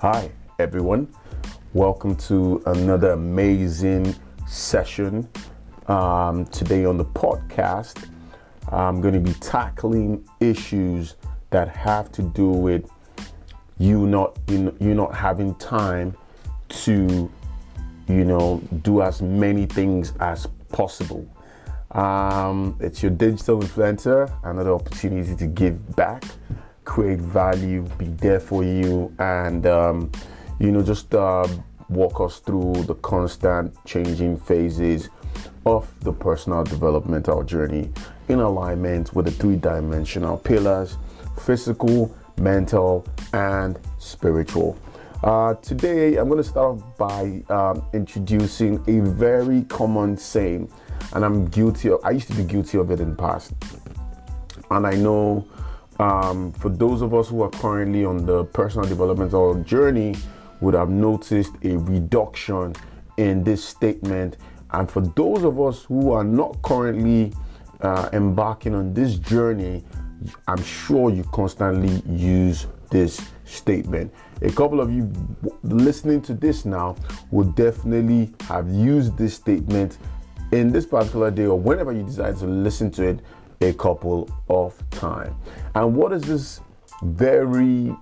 Hi, everyone. Welcome to another amazing session. Um, today on the podcast, I'm going to be tackling issues that have to do with you not you, you not having time to you know do as many things as possible. Um, it's your digital influencer, another opportunity to give back, create value, be there for you, and um, you know just uh, walk us through the constant changing phases of the personal developmental journey in alignment with the three-dimensional pillars: physical, mental, and spiritual. Uh, today, I'm going to start off by um, introducing a very common saying, and I'm guilty of. I used to be guilty of it in the past, and I know um, for those of us who are currently on the personal developmental journey, would have noticed a reduction in this statement, and for those of us who are not currently uh, embarking on this journey, I'm sure you constantly use this statement. A couple of you listening to this now will definitely have used this statement in this particular day or whenever you decide to listen to it a couple of times. And what is this very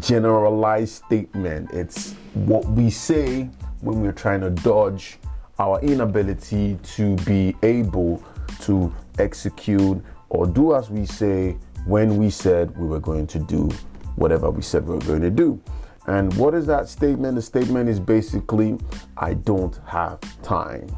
generalized statement? It's what we say when we're trying to dodge our inability to be able to execute or do as we say when we said we were going to do whatever we said we were going to do. And what is that statement? The statement is basically, I don't have time.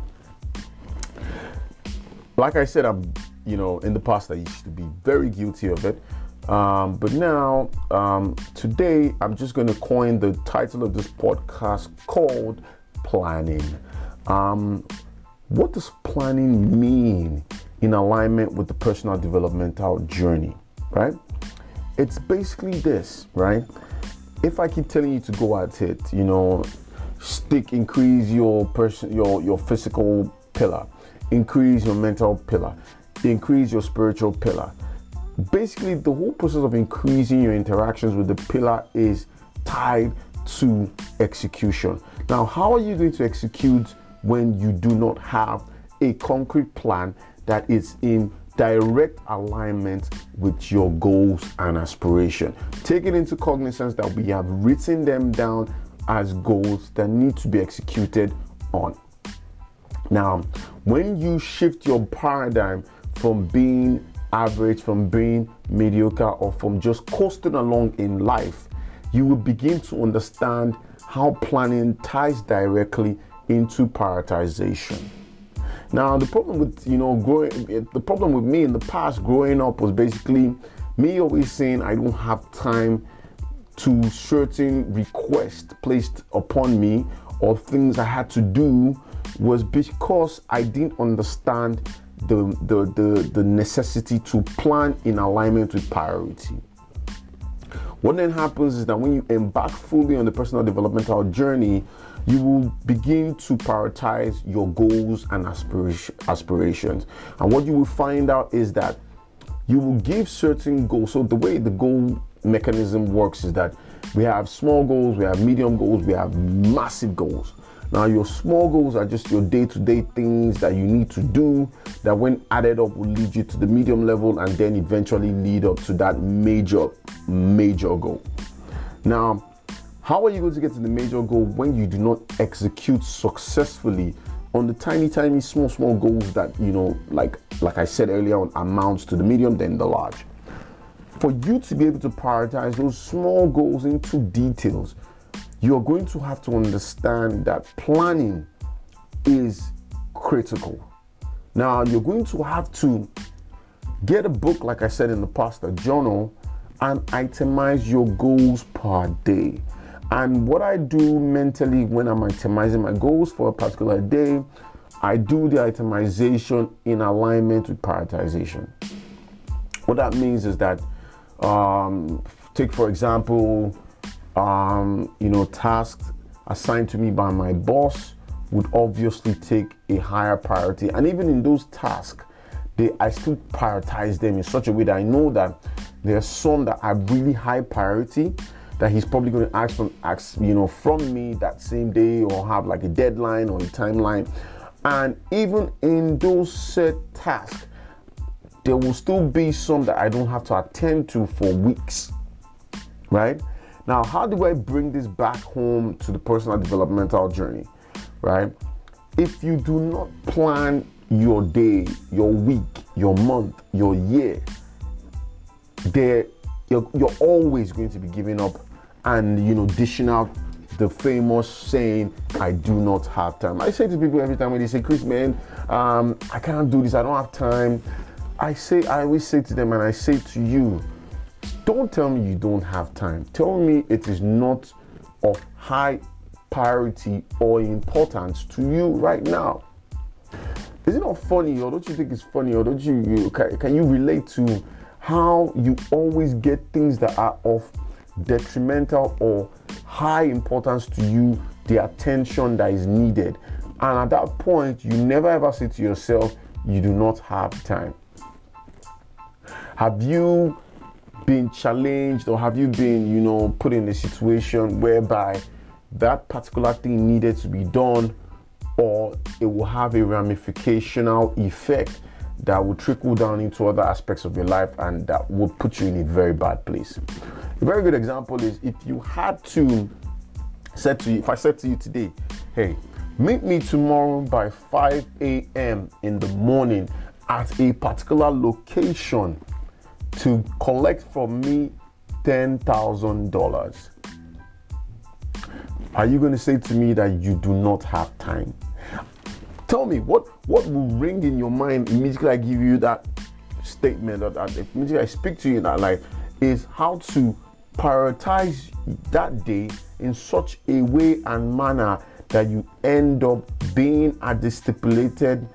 Like I said, I'm, you know, in the past I used to be very guilty of it. Um, but now, um, today, I'm just going to coin the title of this podcast called Planning. Um, what does planning mean in alignment with the personal developmental journey, right? It's basically this, right? If I keep telling you to go at it, you know, stick, increase your person, your your physical pillar, increase your mental pillar, increase your spiritual pillar. Basically, the whole process of increasing your interactions with the pillar is tied to execution. Now, how are you going to execute when you do not have a concrete plan that is in direct alignment with your goals and aspiration. Taking into cognizance that we have written them down as goals that need to be executed on. Now, when you shift your paradigm from being average, from being mediocre, or from just coasting along in life, you will begin to understand how planning ties directly into prioritization. Now, the problem with you know growing, the problem with me in the past growing up was basically me always saying I don't have time to certain requests placed upon me or things I had to do was because I didn't understand the, the, the, the necessity to plan in alignment with priority. What then happens is that when you embark fully on the personal developmental journey, you will begin to prioritize your goals and aspiration, aspirations. And what you will find out is that you will give certain goals. So, the way the goal mechanism works is that we have small goals, we have medium goals, we have massive goals. Now, your small goals are just your day to day things that you need to do that, when added up, will lead you to the medium level and then eventually lead up to that major, major goal. Now, how are you going to get to the major goal when you do not execute successfully on the tiny, tiny, small, small goals that you know, like like I said earlier on, amounts to the medium, then the large. For you to be able to prioritize those small goals into details, you're going to have to understand that planning is critical. Now, you're going to have to get a book, like I said in the past, a journal, and itemize your goals per day. And what I do mentally when I'm itemizing my goals for a particular day, I do the itemization in alignment with prioritization. What that means is that, um, take for example, um, you know, tasks assigned to me by my boss would obviously take a higher priority. And even in those tasks, they, I still prioritize them in such a way that I know that there are some that are really high priority that he's probably going to ask from ask you know from me that same day or have like a deadline or a timeline and even in those set tasks there will still be some that i don't have to attend to for weeks right now how do i bring this back home to the personal developmental journey right? If you do not plan your day your week your month your year there you're, you're always going to be giving up and you know dishing out the famous saying i do not have time. I say to people every time when they say chris man um, i can't do this. I don't have time. I say i always say to them and i say to you don't tell me you don't have time. Tell me it is not of high priority or importance to you right now. Is it not funny or don't you think it's funny or don't you, you can, can you relate to how you always get things that are of detrimental or high importance to you the attention that is needed? And at that point you never ever say to yourself you do not have time. Have you been challenged or have you been you know put in a situation whereby that particular thing needed to be done or it will have a ramificational effect that will trickle down into other aspects of your life and that would put you in a very bad place. A very good example is if you had to said to you, if I said to you today, hey, meet me tomorrow by 5 a.m. in the morning at a particular location to collect from me $10,000. Are you going to say to me that you do not have time? Tell me what what will ring in your mind immediately I give you that statement or that immediately I speak to you that life is how to prioritize that day in such a way and manner that you end up being at the stipulated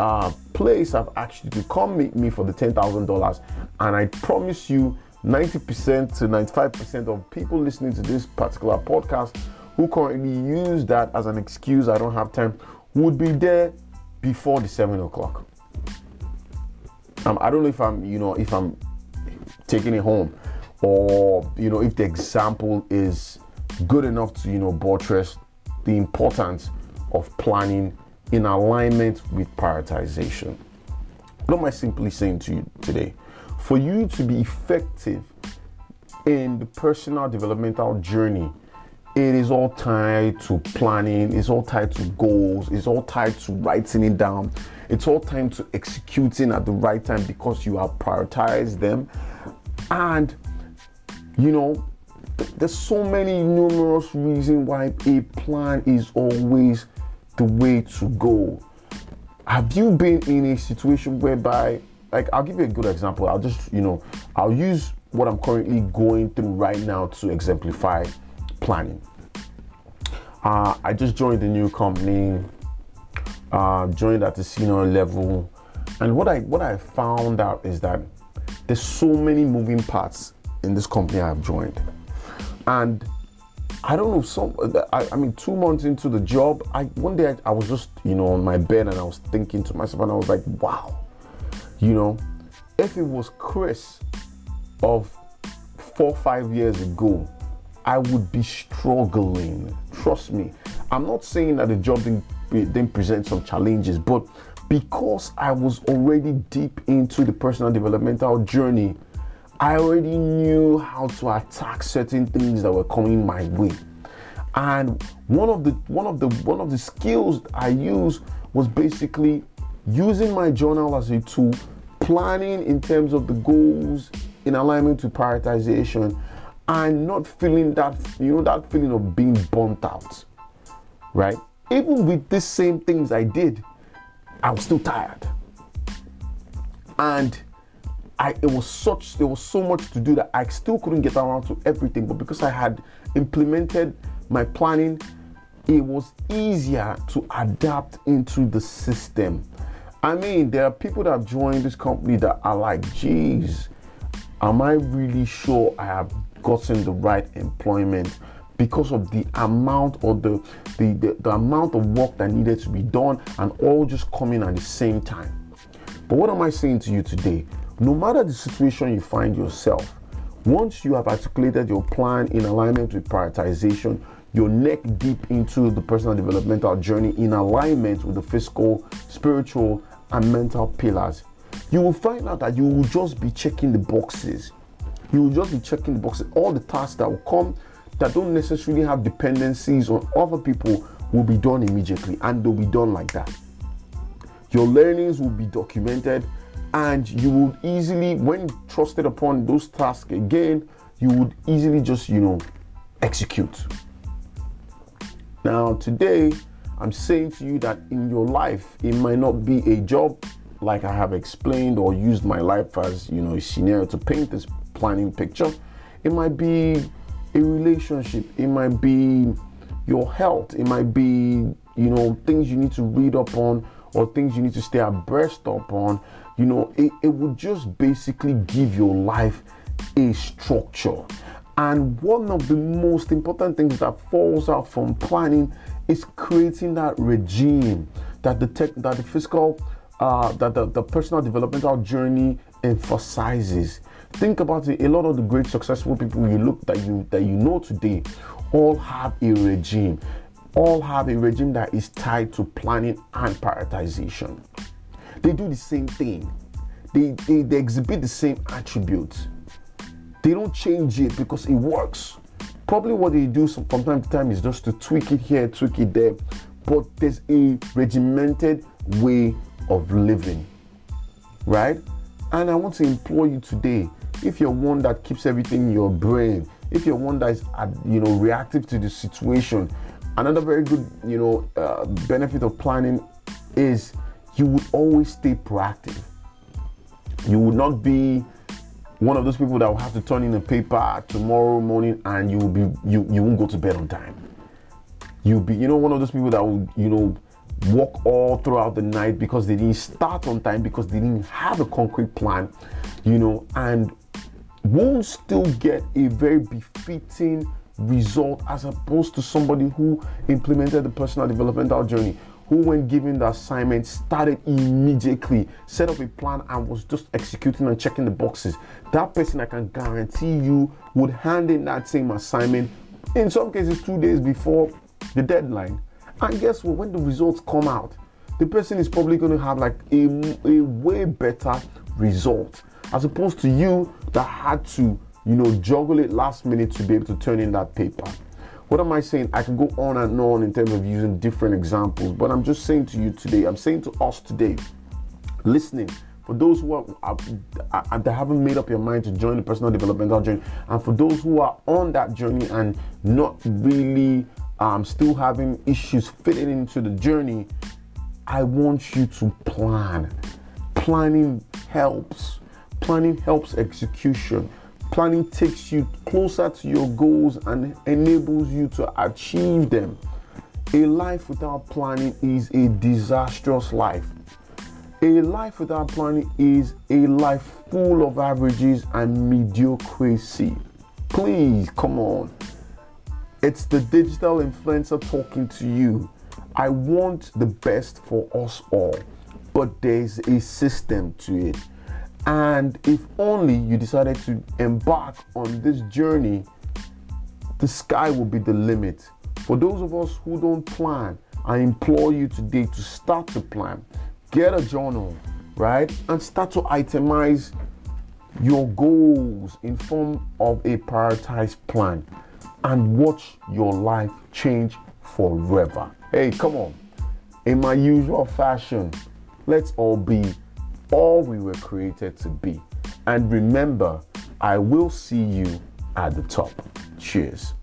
uh, place I've asked you to come meet me for the $10,000. And I promise you, 90% to 95% of people listening to this particular podcast who currently use that as an excuse, I don't have time, would be there before the seven o'clock. Um, I don't know if I'm, you know, if I'm taking it home, or you know, if the example is good enough to, you know, buttress the importance of planning in alignment with prioritization. What am I simply saying to you today? For you to be effective in the personal developmental journey, it is all tied to planning, it's all tied to goals, it's all tied to writing it down, it's all tied to executing at the right time because you have prioritized them. And you know, there's so many numerous reasons why a plan is always the way to go. Have you been in a situation whereby, like, I'll give you a good example. I'll just, you know, I'll use what I'm currently going through right now to exemplify planning. Uh, I just joined a new company, uh, joined at the senior level, and what I what I found out is that there's so many moving parts in this company I've joined, and I don't know some. I, I mean, two months into the job, I one day I, I was just you know on my bed and I was thinking to myself, and I was like, wow, you know, if it was Chris of four five years ago I would be struggling. Trust me. I'm not saying that the job didn't, didn't present some challenges, but because I was already deep into the personal developmental journey, I already knew how to attack certain things that were coming my way. And one of the one of the one of the skills I used was basically using my journal as a tool, planning in terms of the goals in alignment to prioritization and not feeling that you know that feeling of being burnt out right even with the same things i did i was still tired and I, it was such there was so much to do that I still couldn't get around to everything. But because I had implemented my planning, it was easier to adapt into the system. I mean, there are people that have joined this company that are like, geez, am I really sure I have gotten the right employment because of the amount or the, the, the, the, amount of work that needed to be done and all just coming at the same time. But what am I saying to you today? No matter the situation you find yourself, Once you have articulated your plan in alignment with prioritization, your neck deep into the personal developmental journey in alignment with the physical, spiritual, and mental pillars, you will find out that you will just be checking the boxes. You will just be checking the boxes. All the tasks that will come that don't necessarily have dependencies on other people will be done immediately and they'll be done like that. Your learnings will be documented and you would easily, when trusted upon those tasks again, you would easily just, you know, execute. Now, today, I'm saying to you that in your life, it might not be a job like I have explained or used my life as, you know, a scenario to paint this planning picture. It might be a relationship, it might be your health, it might be, you know, things you need to read up on or things you need to stay abreast upon, you know, it, it would just basically give your life a structure. And one of the most important things that falls out from planning is creating that regime that the tech, that the physical, uh, that the, the personal developmental journey emphasizes. Think about it. A lot of the great successful people you look that you that you know today all have a regime all have a regime that is tied to planning and prioritization. They do the same thing, they, they, they exhibit the same attributes. They don't change it because it works. Probably what they do from time to time is just to tweak it here, tweak it there, but there's a regimented way of living, right? And I want to implore you today if you're one that keeps everything in your brain, if you're one that is, you know, reactive to the situation, Another very good, you know, uh, benefit of planning is you would always stay proactive. You would not be one of those people that will have to turn in a paper tomorrow morning and you will be you you won't go to bed on time. You'll be you know one of those people that will you know walk all throughout the night because they didn't start on time because they didn't have a concrete plan, you know, and won't still get a very befitting result as opposed to somebody who implemented the personal developmental journey who when given the assignment started immediately set up a plan and was just executing and checking the boxes. That person i can guarantee you would hand in that same assignment in some cases two days before the deadline. And guess what? When the results come out the person is probably going to have like a, a way better result as opposed to you that had to you know, juggle it last minute to be able to turn in that paper. What am I saying? I can go on and on in terms of using different examples, but I'm just saying to you today, I'm saying to us today, listening, for those who are, are, are, that haven't made up your mind to join the personal developmental journey, and for those who are on that journey and not really um, still having issues fitting into the journey, I want you to plan. Planning helps. Planning helps execution. Planning takes you closer to your goals and enables you to achieve them. A life without planning is a disastrous life. A life without planning is a life full of averages and mediocrity. Please, come on. It's the digital influencer talking to you. I want the best for us all, but there's a system to it. And if only you decided to embark on this journey, the sky will be the limit. For those of us who don't plan, I implore you today to start to plan. Get a journal, right? And start to itemize your goals in form of a prioritized plan and watch your life change forever. Hey, come on. In my usual fashion, let's all be all we were created to be. And remember, I will see you at the top. Cheers.